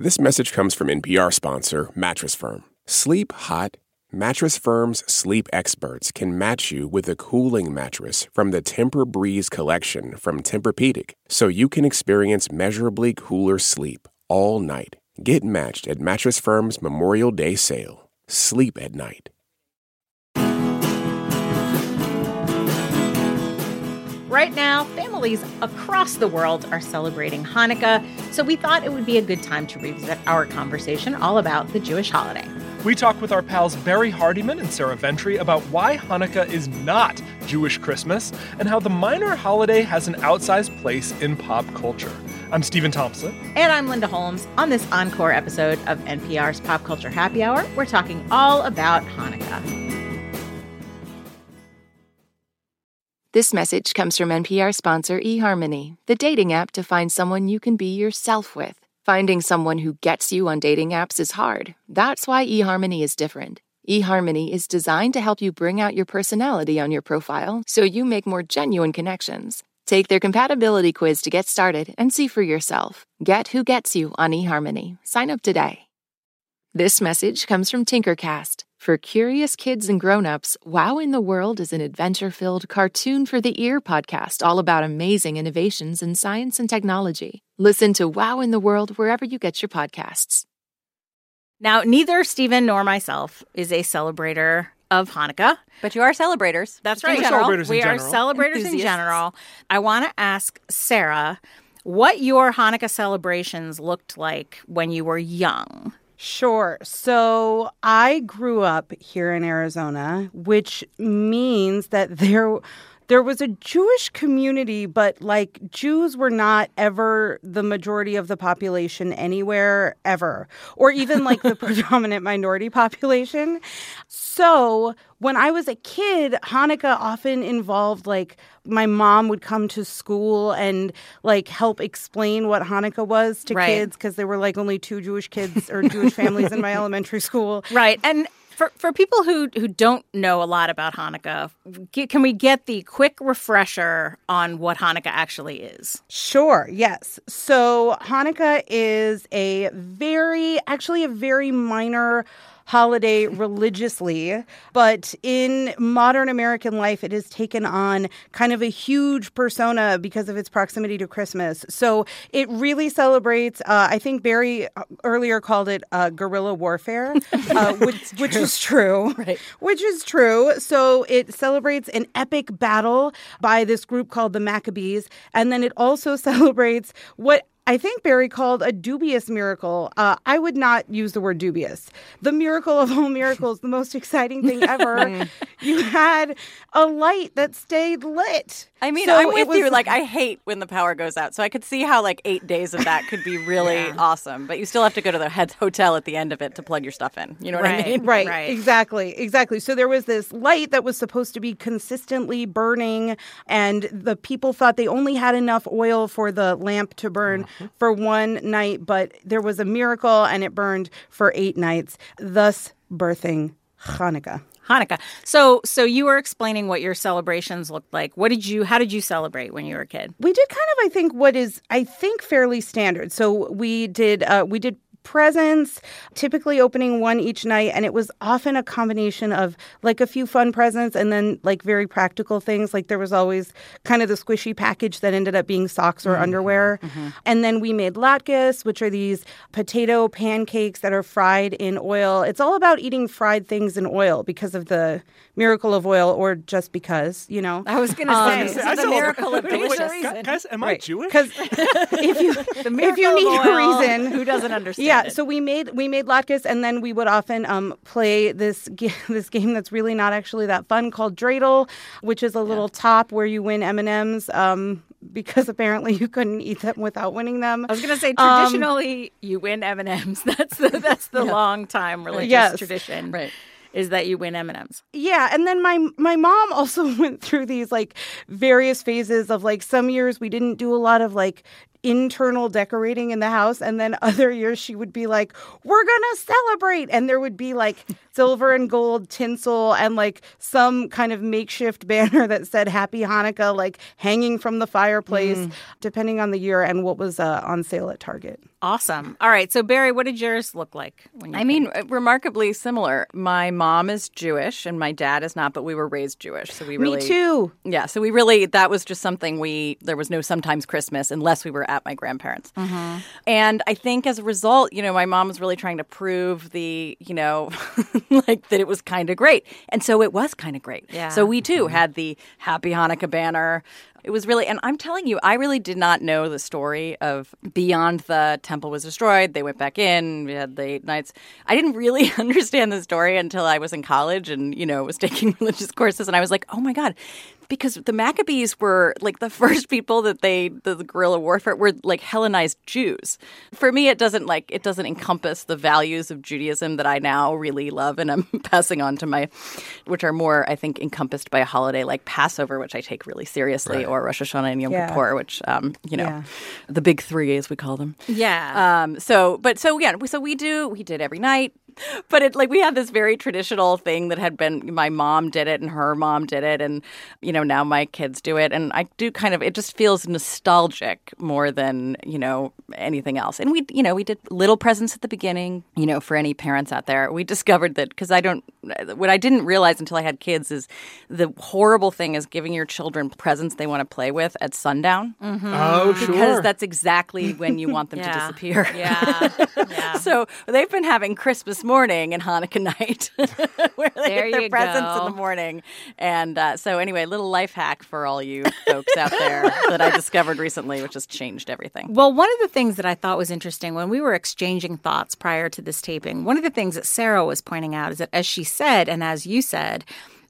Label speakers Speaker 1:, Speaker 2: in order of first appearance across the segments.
Speaker 1: This message comes from NPR sponsor Mattress Firm. Sleep hot. Mattress Firm's sleep experts can match you with a cooling mattress from the Tempur-Breeze collection from Tempur-Pedic, so you can experience measurably cooler sleep all night. Get matched at Mattress Firm's Memorial Day sale. Sleep at night.
Speaker 2: Right now, families across the world are celebrating Hanukkah, so we thought it would be a good time to revisit our conversation all about the Jewish holiday.
Speaker 3: We talk with our pals Barrie Hardymon and Sarah Ventre about why Hanukkah is not Jewish Christmas and how the minor holiday has an outsized place in pop culture. I'm Stephen Thompson.
Speaker 2: And I'm Linda Holmes. On this encore episode of NPR's Pop Culture Happy Hour, we're talking all about Hanukkah.
Speaker 4: This message comes from NPR sponsor eHarmony, the dating app to find someone you can be yourself with. Finding someone who gets you on dating apps is hard. That's why eHarmony is different. eHarmony is designed to help you bring out your personality on your profile so you make more genuine connections. Take their compatibility quiz to get started and see for yourself. Get who gets you on eHarmony. Sign up today. This message comes from Tinkercast. For curious kids and grown-ups, Wow in the World is an adventure-filled cartoon for the ear podcast all about amazing innovations in science and technology. Listen to Wow in the World wherever you get your podcasts.
Speaker 2: Now, neither Stephen nor myself is a celebrator of Hanukkah.
Speaker 5: But you are celebrators.
Speaker 2: That's
Speaker 3: We're
Speaker 2: right.
Speaker 3: celebrators in
Speaker 2: we are
Speaker 3: general.
Speaker 2: celebrators in general. I want to ask Sarah what your Hanukkah celebrations looked like when you were young.
Speaker 6: Sure. So I grew up here in Arizona, which means that there there was a Jewish community, but like Jews were not ever the majority of the population anywhere ever, or even like the predominant minority population. So when I was a kid, Hanukkah often involved like my mom would come to school and like help explain what Hanukkah was to
Speaker 2: Right.
Speaker 6: kids because there were like only two Jewish kids or Jewish families in my elementary school.
Speaker 2: Right. And for, for people who, who don't know a lot about Hanukkah, can we get the quick refresher on what Hanukkah actually is?
Speaker 6: Sure, yes. So Hanukkah is a very, actually, a very minor holiday religiously, but in modern American life, it has taken on kind of a huge persona because of its proximity to Christmas. So it really celebrates, uh, I think Barrie uh, earlier called it uh, guerrilla warfare, uh, which, which is true.
Speaker 5: Right.
Speaker 6: Which is true. So it celebrates an epic battle by this group called the Maccabees. And then it also celebrates what I think Barrie called a dubious miracle. Uh, I would not use the word dubious. The miracle of all miracles, the most exciting thing ever. you had a light that stayed lit.
Speaker 5: I mean,
Speaker 6: So
Speaker 5: I'm with
Speaker 6: was-
Speaker 5: you. Like, I hate when the power goes out. So I could see how like eight days of that could be really awesome. But you still have to go to the head hotel at the end of it to plug your stuff in. You know what I mean?
Speaker 6: Right,
Speaker 2: Right.
Speaker 6: exactly, exactly. So there was this light that was supposed to be consistently burning, and the people thought they only had enough oil for the lamp to burn for one night, but there was a miracle and it burned for eight nights, thus birthing Hanukkah.
Speaker 2: Hanukkah. So so you were explaining what your celebrations looked like. What did you how did you celebrate when you were a kid?
Speaker 6: We did kind of, I think, what is I think fairly standard. So we did uh, we did presents, typically opening one each night, and it was often a combination of like a few fun presents and then like very practical things. Like there was always kind of the squishy package that ended up being socks or underwear, and then we made latkes, which are these potato pancakes that are fried in oil. It's all about eating fried things in oil because of the miracle of oil, or just because, you know.
Speaker 5: I was gonna
Speaker 6: Um,
Speaker 5: say,
Speaker 6: This
Speaker 5: this
Speaker 3: I
Speaker 5: is a miracle of
Speaker 3: Wait, wait,
Speaker 5: delicious.
Speaker 3: Guys, am I
Speaker 6: Right.
Speaker 3: Jewish?
Speaker 6: Because if you if you need a reason,
Speaker 5: who doesn't understand?
Speaker 6: yeah.
Speaker 5: It?
Speaker 6: So we made we made latkes, and then we would often um, play this ga- this game that's really not actually that fun called dreidel, which is a little top where you win M and M's. Um, because apparently you couldn't eat them without winning them.
Speaker 2: I was going to say
Speaker 6: Um,
Speaker 2: traditionally you win M&Ms. That's the that's the long time religious
Speaker 6: Yes.
Speaker 2: tradition.
Speaker 5: Right.
Speaker 2: Is that you win M&Ms.
Speaker 6: Yeah, and then my my mom also went through these like various phases of like some years we didn't do a lot of like internal decorating in the house. And then other years she would be like, we're going to celebrate. And there would be like silver and gold tinsel and like some kind of makeshift banner that said Happy Hanukkah, like hanging from the fireplace, mm. depending on the year and what was uh, on sale at Target.
Speaker 2: Awesome. All right. So, Barrie, what did yours look like?
Speaker 5: I mean, remarkably similar. My mom is Jewish and my dad is not, but we were raised Jewish. So we really.
Speaker 6: Me too.
Speaker 5: Yeah. So we really, that was just something we, there was no sometimes Christmas unless we were at my grandparents. Mm-hmm. And I think as a result, you know, my mom was really trying to prove the, you know, like that it was kind of great. And so it was kind of great. Yeah. So we too mm-hmm. had the Happy Hanukkah banner. It was really, and I'm telling you, I really did not know the story of beyond the temple was destroyed. They went back in. We had the eight nights. I didn't really understand the story until I was in college and you know was taking religious courses, and I was like, oh my god, because the Maccabees were like the first people that they the, the, guerrilla warfare were like Hellenized Jews. For me, it doesn't like it doesn't encompass the values of Judaism that I now really love and I'm passing on to my, which are more I think encompassed by a holiday like Passover, which I take really seriously. Or Rosh Hashanah and Yom yeah. Kippur, which um, you know, yeah. the big three as we call them.
Speaker 2: Yeah.
Speaker 5: Um. So, but so yeah, so we do we did every night but it like we had this very traditional thing that had been my mom did it and her mom did it and you know now my kids do it and I do kind of it just feels nostalgic more than you know anything else and we you know we did little presents at the beginning you know for any parents out there we discovered that because I don't what I didn't realize until I had kids is the horrible thing is giving your children presents they want to play with at sundown
Speaker 3: mm-hmm. oh
Speaker 5: sure because that's exactly when you want them
Speaker 2: yeah.
Speaker 5: to disappear
Speaker 2: yeah, yeah.
Speaker 5: so they've been having Christmas morning and Hanukkah night, where they
Speaker 2: there
Speaker 5: get their presents
Speaker 2: go.
Speaker 5: in the morning. And uh, so, anyway, little life hack for all you folks out there that I discovered recently, which has changed everything.
Speaker 2: Well, one of the things that I thought was interesting when we were exchanging thoughts prior to this taping, one of the things that Sarah was pointing out is that, as she said, and as you said,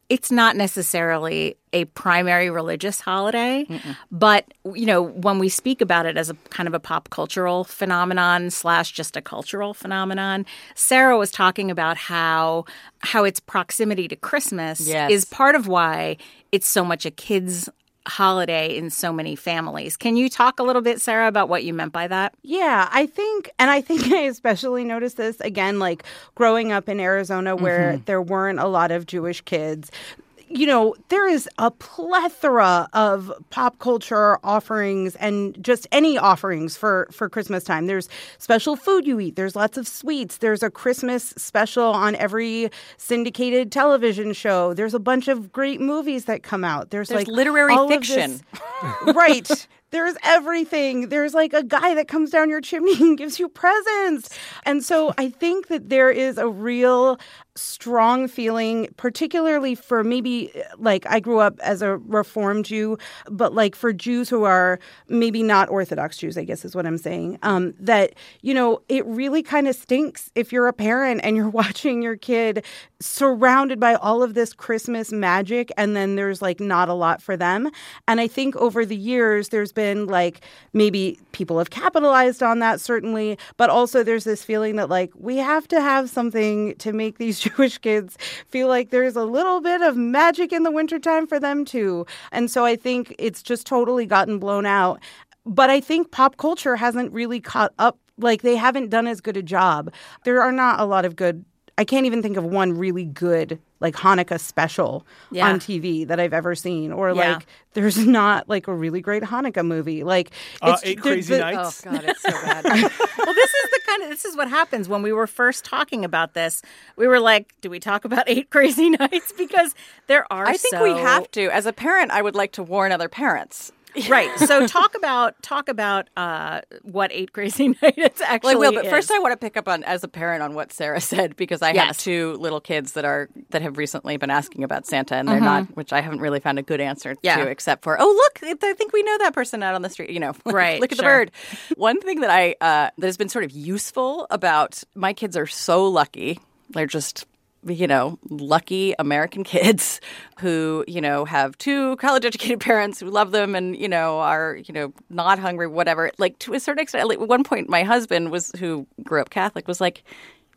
Speaker 2: it's not necessarily a primary religious holiday, Mm-mm. but you know when we speak about it as a kind of a pop cultural phenomenon slash just a cultural phenomenon, Sarah was talking about how how its proximity to Christmas
Speaker 5: yes.
Speaker 2: is part of why it's so much a kids holiday in so many families. Can you talk a little bit, Sarah, about what you meant by that?
Speaker 6: Yeah, I think, and I think I especially noticed this again, like growing up in Arizona where mm-hmm. there weren't a lot of Jewish kids you know, there is a plethora of pop culture offerings and just any offerings for for Christmas time. There's special food you eat. There's lots of sweets. There's a Christmas special on every syndicated television show. There's a bunch of great movies that come out. There's,
Speaker 5: There's
Speaker 6: like
Speaker 5: literary fiction.
Speaker 6: This, right. There's everything. There's like a guy that comes down your chimney and gives you presents. And so I think that there is a real strong feeling, particularly for maybe like I grew up as a Reformed Jew, but like for Jews who are maybe not Orthodox Jews, I guess is what I'm saying, um, that, you know, it really kind of stinks if you're a parent and you're watching your kid surrounded by all of this Christmas magic and then there's like not a lot for them. And I think over the years, there's been like maybe people have capitalized on that, certainly, but also there's this feeling that like we have to have something to make these Jewish kids feel like there's a little bit of magic in the wintertime for them too. And so I think it's just totally gotten blown out. But I think pop culture hasn't really caught up. Like they haven't done as good a job. There are not a lot of good I can't even think of one really good like Hanukkah special yeah. on TV that I've ever seen, or yeah. like there's not like a really great Hanukkah movie. Like
Speaker 3: uh, Eight Crazy the,
Speaker 5: Nights. Oh God, it's so bad.
Speaker 2: well, this is the kind of this is what happens when we were first talking about this. We were like, do we talk about Eight Crazy Nights? Because there are.
Speaker 5: I think
Speaker 2: so...
Speaker 5: we have to. As a parent, I would like to warn other parents
Speaker 2: right. So talk about talk about uh, what Eight Crazy Nights actually.
Speaker 5: Well, I will, but
Speaker 2: is.
Speaker 5: first I want to pick up on as a parent on what Sarah said because I yes. have two little kids that are that have recently been asking about Santa and they're mm-hmm. not, which I haven't really found a good answer yeah. to, except for oh look, I think we know that person out on the street. You know,
Speaker 2: right?
Speaker 5: look at
Speaker 2: sure.
Speaker 5: the bird. One thing that I uh, that has been sort of useful about my kids are so lucky. They're just you know, lucky American kids who, you know, have two college educated parents who love them and, you know, are, you know, not hungry, whatever. Like to a certain extent, like, at one point, my husband was, who grew up Catholic, was like,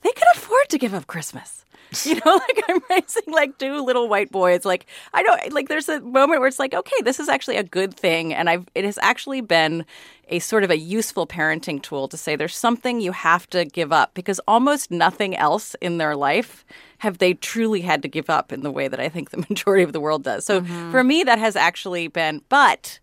Speaker 5: they could afford to give up Christmas. You know, like I'm raising like two little white boys. Like I don't like. There's a moment where it's like, okay, this is actually a good thing, and I've it has actually been a sort of a useful parenting tool to say there's something you have to give up because almost nothing else in their life have they truly had to give up in the way that I think the majority of the world does. So mm-hmm. for me, that has actually been, but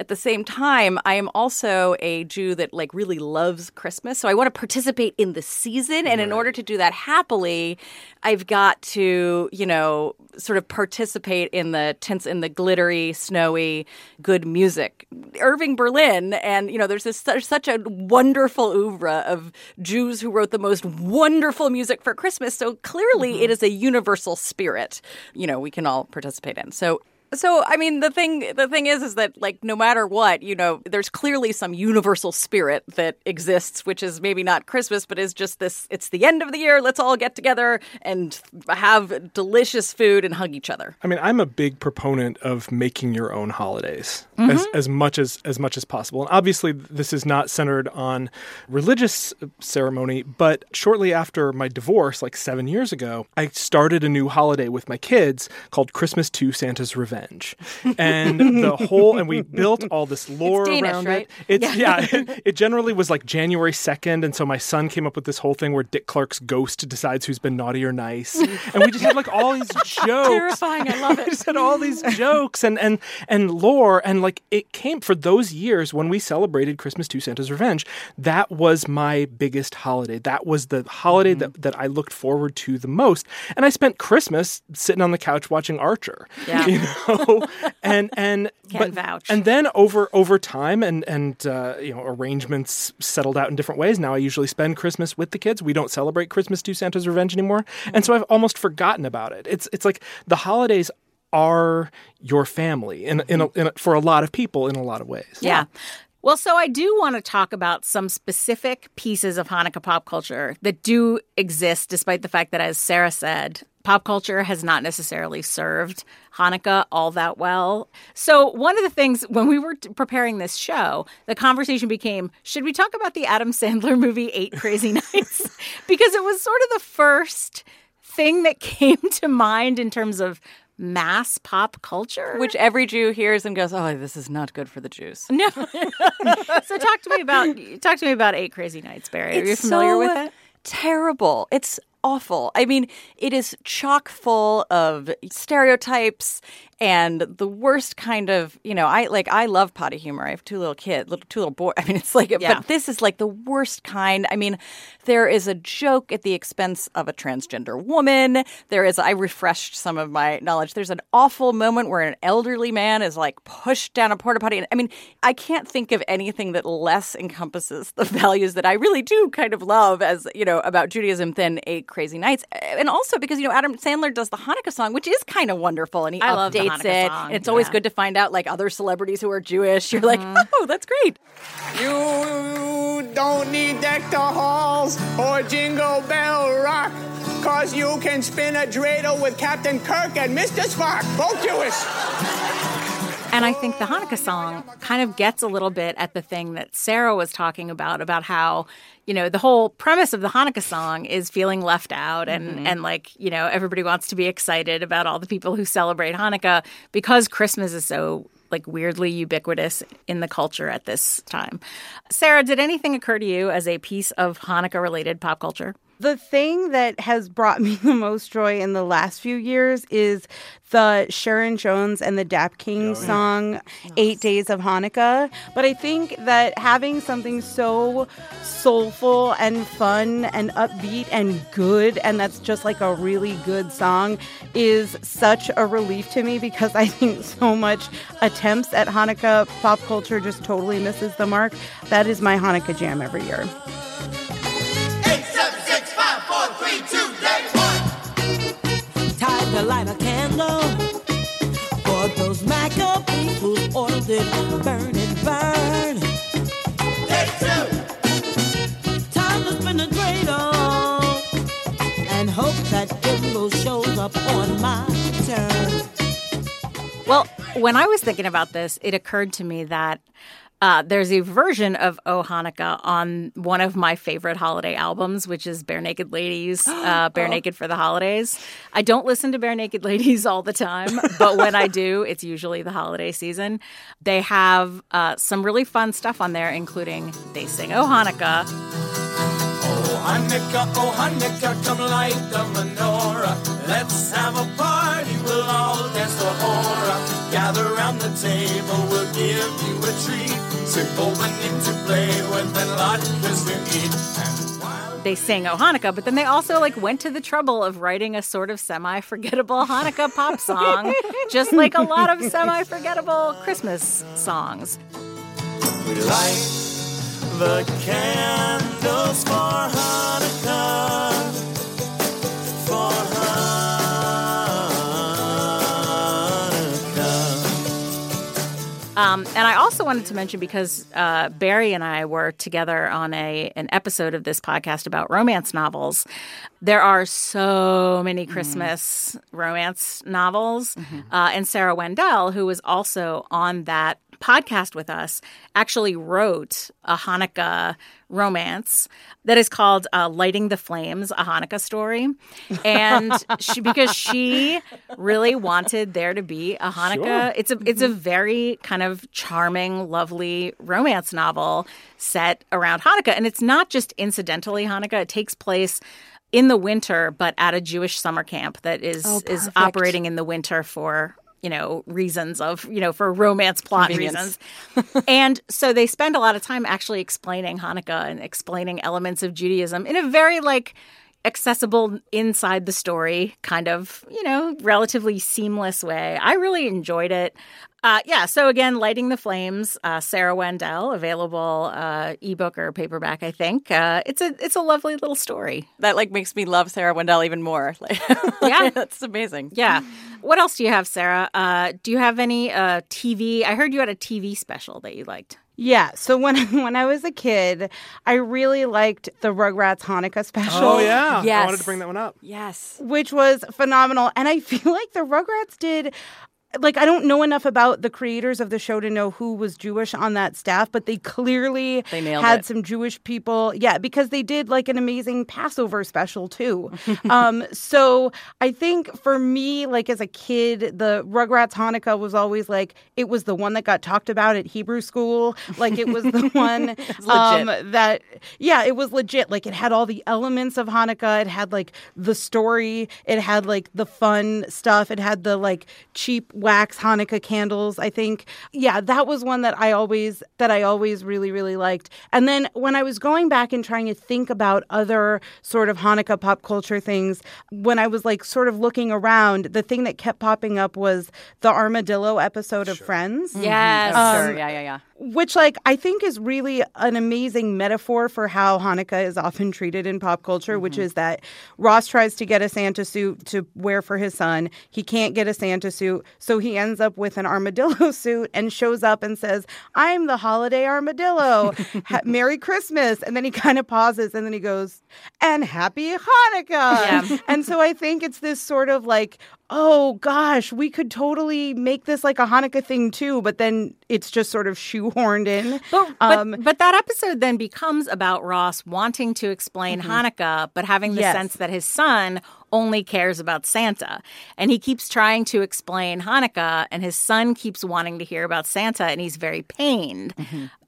Speaker 5: at the same time, I am also a Jew that like really loves Christmas. So I want to participate in the season. And right. in order to do that happily, I've got to, you know, sort of participate in the tense in the glittery, snowy, good music. Irving Berlin, and you know, there's this such, such a wonderful oeuvre of Jews who wrote the most wonderful music for Christmas. So clearly, mm-hmm. it is a universal spirit. You know, we can all participate in. So so I mean the thing the thing is is that like no matter what, you know, there's clearly some universal spirit that exists which is maybe not Christmas but is just this it's the end of the year, let's all get together and have delicious food and hug each other.
Speaker 3: I mean, I'm a big proponent of making your own holidays mm-hmm. as, as much as as much as possible. And obviously this is not centered on religious ceremony, but shortly after my divorce like 7 years ago, I started a new holiday with my kids called Christmas to Santa's Revenge revenge. And the whole, and we built all this lore
Speaker 5: Danish,
Speaker 3: around
Speaker 5: right?
Speaker 3: it. It's, yeah, yeah it, it, generally was like January 2nd. And so my son came up with this whole thing where Dick Clark's ghost decides who's been naughty or nice. And we just had like all these jokes.
Speaker 5: Terrifying. I love it.
Speaker 3: we just had all these jokes and, and, and lore. And like it came for those years when we celebrated Christmas to Santa's Revenge. That was my biggest holiday. That was the holiday mm-hmm. that, that I looked forward to the most. And I spent Christmas sitting on the couch watching Archer.
Speaker 5: Yeah. You know?
Speaker 3: and and
Speaker 5: Can
Speaker 3: but
Speaker 5: vouch.
Speaker 3: and then over over time and and uh, you know arrangements settled out in different ways. Now I usually spend Christmas with the kids. We don't celebrate Christmas to Santa's Revenge anymore, mm-hmm. and so I've almost forgotten about it. It's it's like the holidays are your family in, in, a, in a, for a lot of people in a lot of ways.
Speaker 2: Yeah. Well, so I do want to talk about some specific pieces of Hanukkah pop culture that do exist, despite the fact that, as Sarah said, pop culture has not necessarily served Hanukkah all that well. So, one of the things when we were preparing this show, the conversation became should we talk about the Adam Sandler movie Eight Crazy Nights? because it was sort of the first thing that came to mind in terms of mass pop culture.
Speaker 5: Which every jew hears and goes oh this is not good for the jews.
Speaker 2: No. So talk to me about talk to me about eight crazy nights barrie. Are you familiar
Speaker 5: so
Speaker 2: with it?
Speaker 5: terrible. It's awful. I mean, it is chock full of stereotypes and the worst kind of you know i like i love potty humor. I have two little kids little two little boys i mean it's like yeah. but this is like the worst kind. I mean there is a joke at the expense of a transgender woman. There is i refreshed some of my knowledge. There's an awful moment where an elderly man is like pushed down a porta potty. And i mean i can't think of anything that less encompasses the values that i really do kind of love as you know about judaism than eight crazy nights and also because you know adam sandler does the hanukkah song which is kind of wonderful and he
Speaker 2: I
Speaker 5: updates
Speaker 2: hates it.
Speaker 5: Song. It's always good to find out like other celebrities who are Jewish. You're mm-hmm. like, oh, that's great.
Speaker 7: You don't need Deck the Halls or Jingle Bell Rock, cause you can spin a dreidel with Captain Kirk and Mr. Spock, both Jewish.
Speaker 2: And I think the Hanukkah song kind of gets a little bit at the thing that Sarah was talking about, about how, you know, the whole premise of the Hanukkah song is feeling left out and, mm-hmm. and like, you know, everybody wants to be excited about all the people who celebrate Hanukkah because Christmas is so like weirdly ubiquitous in the culture at this time. Sarah, did anything occur to you as a piece of Hanukkah related pop culture?
Speaker 6: The thing that has brought me the most joy in the last few years is the Sharon Jones and the Dap King oh, song, yeah. Eight Days of Hanukkah. But I think that having something so soulful and fun and upbeat and good, and that's just like a really good song, is such a relief to me because I think so much attempts at Hanukkah pop culture just totally misses the mark. That is my Hanukkah jam every year. Whose burn and burn. Take two. Time to spin the dreidel and hope that gimel shows up on my turn.
Speaker 2: Well, when I was thinking about this, it occurred to me that Uh, there's a version of Oh Hanukkah on one of my favorite holiday albums, which is Barenaked Ladies, uh, Barenaked for the Holidays. I don't listen to Barenaked Ladies all the time, but when I do, it's usually the holiday season. They have uh, some really fun stuff on there, including they sing Oh Hanukkah.
Speaker 8: Oh Hanukkah, oh Hanukkah, come light the menorah. Let's have a party, we'll all dance the hora. Gather round the table, we'll give you a treat. Simple but neat to play with and latkes to eat.
Speaker 2: They sang Oh Hanukkah, but then they also like went to the trouble of writing a sort of semi-forgettable Hanukkah pop song, just like a lot of semi-forgettable Christmas songs.
Speaker 8: we light the candles for Hanukkah.
Speaker 2: Um, and I also wanted to mention because uh, Barrie and I were together on a an episode of this podcast about romance novels. There are so many Christmas romance novels, uh, and Sarah Wendell, who was also on that podcast with us, actually wrote a Hanukkah romance that is called uh, "Lighting the Flames: A Hanukkah Story," and she because she really wanted there to be a Hanukkah. It's a it's a very kind of charming, lovely romance novel set around Hanukkah, and it's not just incidentally Hanukkah. It takes place in the winter, but at a Jewish summer camp that is is operating in the winter for you know reasons of you know for romance plot reasons. and so they spend a lot of time actually explaining Hanukkah and explaining elements of Judaism in a very like accessible inside the story kind of you know relatively seamless way. I really enjoyed it. Uh, yeah so again lighting the flames uh, sarah wendell available uh, ebook or paperback i think. Uh, it's a it's a lovely little story.
Speaker 5: That like makes me love Sarah Wendell even more. Like,
Speaker 2: Yeah.
Speaker 5: that's amazing.
Speaker 2: yeah. What else do you have sarah? Uh, do you have any uh, tv i heard you had a tv special that you liked
Speaker 6: Yeah. So when when I was a kid, I really liked the Rugrats Hanukkah special.
Speaker 3: Oh yeah,
Speaker 5: Yes.
Speaker 3: I wanted to bring that one up.
Speaker 5: Yes.
Speaker 6: which was phenomenal. And I feel like the Rugrats did. Like I don't know enough about the creators of the show to know who was Jewish on that staff, but they clearly
Speaker 5: They
Speaker 6: had
Speaker 5: it.
Speaker 6: some Jewish people. Yeah, because they did like an amazing Passover special too. um, so I think for me, like as a kid, the Rugrats Hanukkah was always like it was the one that got talked about at Hebrew school. Like it was the one um, that yeah, it was legit. Like it had all the elements of Hanukkah. It had like the story. It had like the fun stuff. It had the like cheap wax Hanukkah candles. I think yeah, that was one that I always that I always really really liked. And then when I was going back and trying to think about other sort of Hanukkah pop culture things, when I was like sort of looking around, the thing that kept popping up was the armadillo episode of Friends
Speaker 2: yes
Speaker 5: Oh, sure. Um, yeah, yeah, yeah.
Speaker 6: Which like i think is really an amazing metaphor for how hanukkah is often treated in pop culture which mm-hmm. is that ross tries to get a santa suit to wear for his son. He can't get a santa suit so he ends up with an armadillo suit and shows up and says i'm the holiday armadillo. Ha- merry christmas. And then he kind of pauses and then he goes and happy hanukkah and so i think it's this sort of like oh gosh, we could totally make this like a Hanukkah thing too, but then it's just sort of shoehorned in.
Speaker 2: But, but,
Speaker 6: Um,
Speaker 2: but that episode then becomes about Ross wanting to explain Hanukkah, but having the
Speaker 6: Yes.
Speaker 2: sense that his son only cares about Santa. And he keeps trying to explain Hanukkah, and his son keeps wanting to hear about Santa, and he's very pained.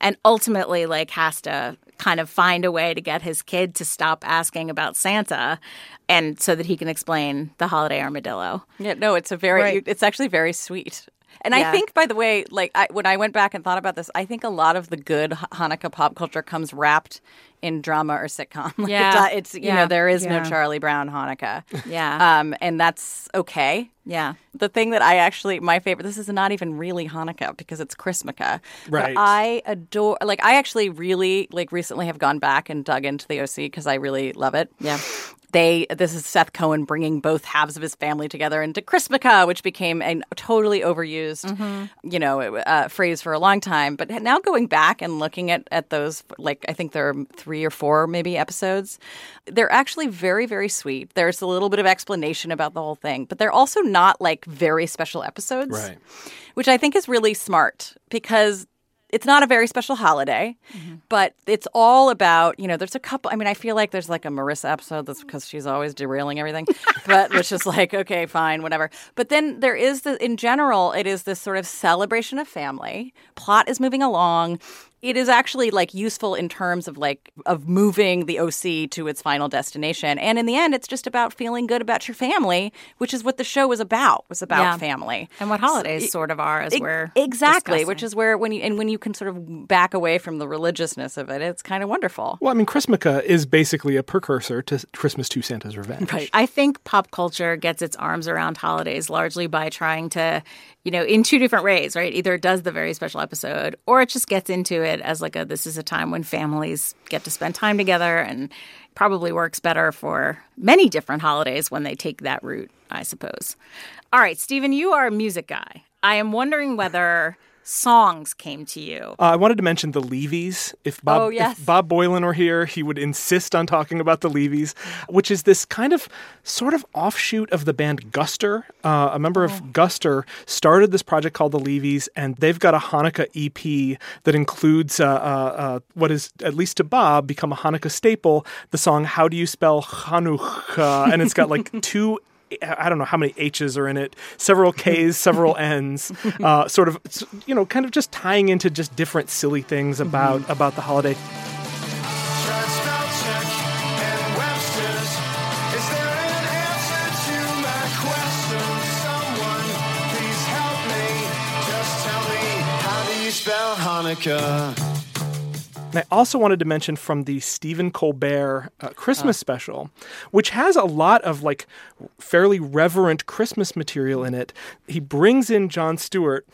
Speaker 2: And ultimately, like, has to kind of find a way to get his kid to stop asking about Santa and so that he can explain the holiday armadillo.
Speaker 5: Yeah, no, it's a very,
Speaker 6: Right.
Speaker 5: it's actually very sweet. And I think, by the way, like I, when I went back and thought about this, I think a lot of the good Hanukkah pop culture comes wrapped in drama or sitcom. Like,
Speaker 2: Yeah.
Speaker 5: it's, it's you
Speaker 2: Yeah.
Speaker 5: know there is
Speaker 6: Yeah.
Speaker 5: no Charlie Brown Hanukkah.
Speaker 2: Yeah.
Speaker 5: um, and that's okay.
Speaker 2: Yeah.
Speaker 5: The thing that I actually my favorite this is not even really Hanukkah because it's Chrismukkah. But
Speaker 3: Right.
Speaker 5: I adore like I actually really like recently have gone back and dug into the OC because I really love it.
Speaker 2: Yeah.
Speaker 5: They this is Seth Cohen bringing both halves of his family together into Chrismukkah, which became a totally overused, you know, uh, phrase for a long time. But now going back and looking at at those, like I think there are three or four maybe episodes, they're actually very very sweet. There's a little bit of explanation about the whole thing, but they're also not like very special episodes,
Speaker 3: Right.
Speaker 5: which I think is really smart because it's not a very special holiday, mm-hmm. but it's all about, you know, there's a couple. I mean, I feel like there's like a Marissa episode that's because she's always derailing everything, but which is like, okay, fine, whatever. But then there is the, in general, it is this sort of celebration of family. Plot is moving along. It is actually like useful in terms of like of moving the OC to its final destination. And in the end, it's just about feeling good about your family, which is what the show was about. Was about
Speaker 2: Yeah.
Speaker 5: family.
Speaker 2: And what holidays sort of are, as
Speaker 5: Ex-
Speaker 2: we're
Speaker 5: exactly,
Speaker 2: discussing.
Speaker 5: which is where when you and when you can sort of back away from the religiousness of it, it's kind of wonderful.
Speaker 3: Well, I mean, Chrismukkah is basically a precursor to Christmas to Santa's Revenge.
Speaker 5: Right.
Speaker 2: I think pop culture gets its arms around holidays largely by trying to, you know, in two different ways, right? Either it does the very special episode or it just gets into it as like a this is a time when families get to spend time together and probably works better for many different holidays when they take that route, I suppose. All right, Stephen, you are a music guy. I am wondering whether songs came to you.
Speaker 3: Uh, I wanted to mention the LeeVees. If Bob,
Speaker 5: Oh, yes.
Speaker 3: if Bob Boilen were here, he would insist on talking about the LeeVees, which is this kind of sort of offshoot of the band Guster. Uh, a member
Speaker 5: Oh.
Speaker 3: of Guster started this project called the LeeVees, and they've got a Hanukkah EP that includes uh, uh, uh, what is, at least to Bob, become a Hanukkah staple the song How Do You Spell Hanukkah? And it's got like two I don't know how many H's are in it, several K's, several N's, uh, sort of, you know, kind of just tying into just different silly things about about the holiday.
Speaker 8: Try spell check and Webster's. Is there an answer to my question? Someone, please help me. Just tell me, how do you spell Hanukkah?
Speaker 3: And I also wanted to mention from the Stephen Colbert uh, Christmas special, which has a lot of like fairly reverent Christmas material in it. He brings in Jon Stewart.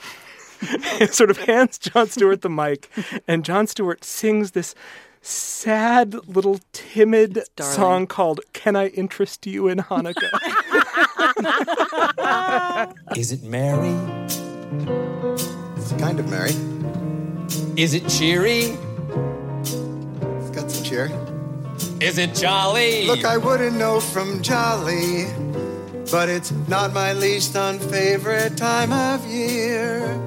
Speaker 3: sort of hands Jon Stewart the mic, and Jon Stewart sings this sad little timid song called "Can I Interest You in Hanukkah?"
Speaker 9: Is it merry?
Speaker 10: It's kind of merry.
Speaker 9: Is it cheery?
Speaker 10: It's got some cheer.
Speaker 9: Is it jolly?
Speaker 10: Look, I wouldn't know from Jolly, but it's not my least unfavorite time of year.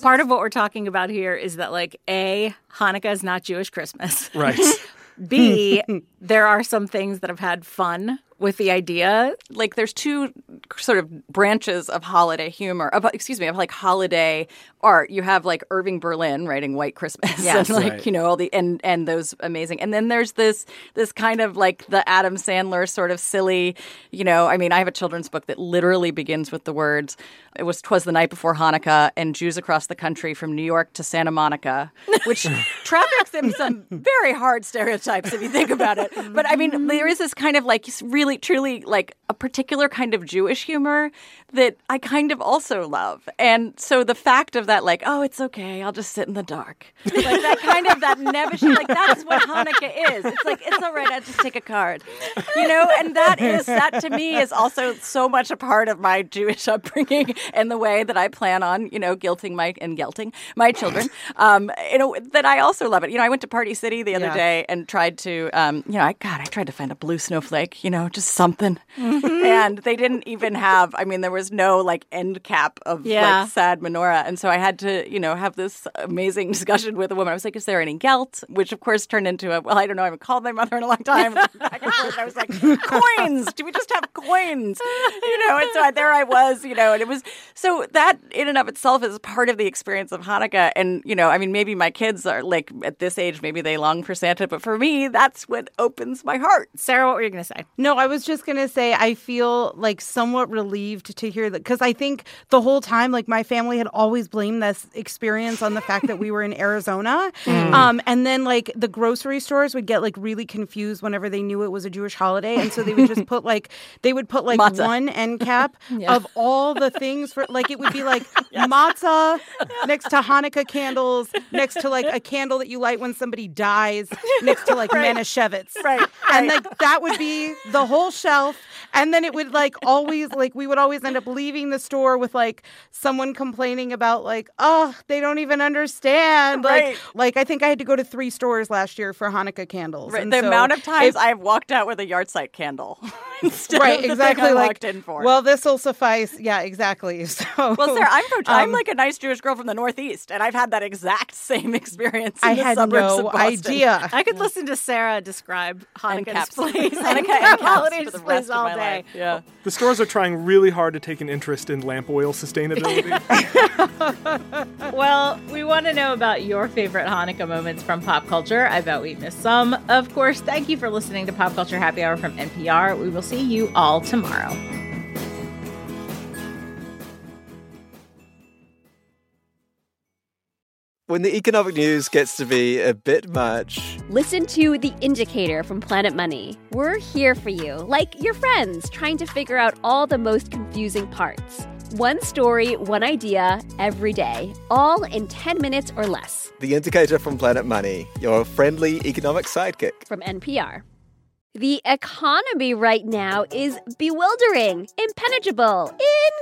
Speaker 2: Part of what we're talking about here is that, like, A, Hanukkah is not Jewish Christmas.
Speaker 3: right.
Speaker 2: B, there are some things that have had fun with the idea.
Speaker 5: Like there's two sort of branches of holiday humor, of, excuse me, of like holiday art. You have like Irving Berlin writing White Christmas,
Speaker 2: Yes.
Speaker 5: and like
Speaker 3: Right.
Speaker 5: you know all the and and those amazing. And then there's this this kind of like the Adam Sandler sort of silly, you know. I mean, I have a children's book that literally begins with the words, "It was twas the night before Hanukkah, and Jews across the country from New York to Santa Monica," which traffics in some very hard stereotypes if you think about it. But I mean, there is this kind of like really, truly like a particular kind of Jewish humor that I kind of also love. And so the fact of that, like, oh, it's okay, I'll just sit in the dark, like that kind of that nebbish, like that's what Hanukkah is. It's like it's all right, I'll just take a card, you know. And that is that to me is also so much a part of my Jewish upbringing and the way that I plan on, you know, guilting my and guilting my children. Um, you know that I also love it. You know, I went to Party City the other
Speaker 6: Yeah.
Speaker 5: day and tried to, um, you know, I God, I tried to find a blue snowflake, you know, just something, and they didn't even have. I mean, there was no like end cap of
Speaker 2: Yeah.
Speaker 5: like sad menorah, and so I had to, you know, have this amazing discussion with a woman. I was like, "Is there any gelt?" Which of course turned into a, "Well, I don't know. I haven't called my mother in a long time." Back and forth. I was like, "Coins? Do we just have coins?" You know, and so I, there I was, you know, and it was so that in and of itself is part of the experience of Hanukkah. And you know, I mean, maybe my kids are like at this age, maybe they long for Santa, but for me, that's what opens my heart.
Speaker 2: Sarah, what were you going to say?
Speaker 6: No, I was just gonna say I feel like somewhat relieved to hear that because I think the whole time, like my family had always blamed this experience on the fact that we were in Arizona, um, and then like the grocery stores would get like really confused whenever they knew it was a Jewish holiday, and so they would just put like they would put like
Speaker 5: Matzah.
Speaker 6: one end cap of all the things for like it would be like matzah next to Hanukkah candles, next to like a candle that you light when somebody dies, next to like Manischewitz,
Speaker 5: Right,
Speaker 6: and like that would be the whole shelf. And then it would like always like we would always end up leaving the store with like someone complaining about like oh they don't even understand
Speaker 5: Right.
Speaker 6: like like i think i had to go to three stores last year for hanukkah candles
Speaker 5: Right.
Speaker 6: and
Speaker 5: The
Speaker 6: so
Speaker 5: amount of times
Speaker 6: it-
Speaker 5: I've walked out with a yard site candle. instead
Speaker 6: right,
Speaker 5: of the
Speaker 6: exactly.
Speaker 5: thing I
Speaker 6: like,
Speaker 5: walked in for.
Speaker 6: well, this will suffice. Yeah, exactly. So,
Speaker 5: well, Sarah, I'm from, I'm
Speaker 6: um,
Speaker 5: like a nice Jewish girl from the Northeast, and I've had that exact same experience. In
Speaker 6: I
Speaker 5: the
Speaker 6: had
Speaker 5: suburbs
Speaker 6: no
Speaker 5: of Boston.
Speaker 6: idea.
Speaker 2: I could listen to Sarah describe
Speaker 5: And
Speaker 2: Hanukkah
Speaker 5: caps.
Speaker 2: displays,
Speaker 5: Hanukkah and caps
Speaker 2: holiday
Speaker 5: for the
Speaker 2: displays
Speaker 5: rest of
Speaker 2: all
Speaker 5: my
Speaker 2: day.
Speaker 5: life. Yeah.
Speaker 3: The stores are trying really hard to take an interest in lamp oil sustainability.
Speaker 2: Well, we want to know about your favorite Hanukkah moments from pop culture. I bet we missed some. Of course, thank you for listening to Pop Culture Happy Hour from NPR. We will see you all tomorrow.
Speaker 11: When the economic news gets to be a bit much,
Speaker 12: Listen to The Indicator from Planet Money. We're here for you, like your friends, trying to figure out all the most confusing parts. One story, one idea, every day, all in 10 minutes or less.
Speaker 11: the indicator from Planet Money, your friendly economic sidekick.
Speaker 12: From NPR. The economy right now is bewildering, impenetrable,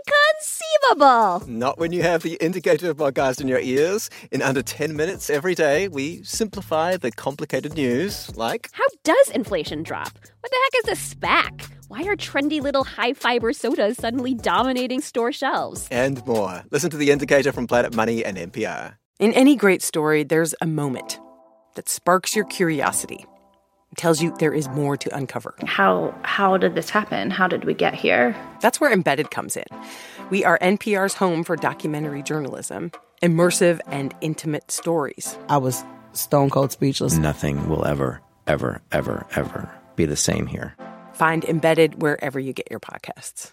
Speaker 12: inconceivable.
Speaker 11: Not when you have the indicator podcast in your ears. In under 10 minutes every day, we simplify the complicated news like
Speaker 12: How does inflation drop? What the heck is a SPAC? Why are trendy little high fiber sodas suddenly dominating store shelves?
Speaker 11: and more. Listen to the indicator from Planet Money and NPR.
Speaker 13: In any great story, there's a moment that sparks your curiosity, tells you there is more to uncover.
Speaker 14: How how did this happen? How did we get here?
Speaker 13: That's where Embedded comes in. We are NPR's home for documentary journalism, immersive and intimate stories.
Speaker 15: I was stone cold speechless. Nothing will ever, ever, ever, ever be the same here.
Speaker 13: Find Embedded wherever you get your podcasts.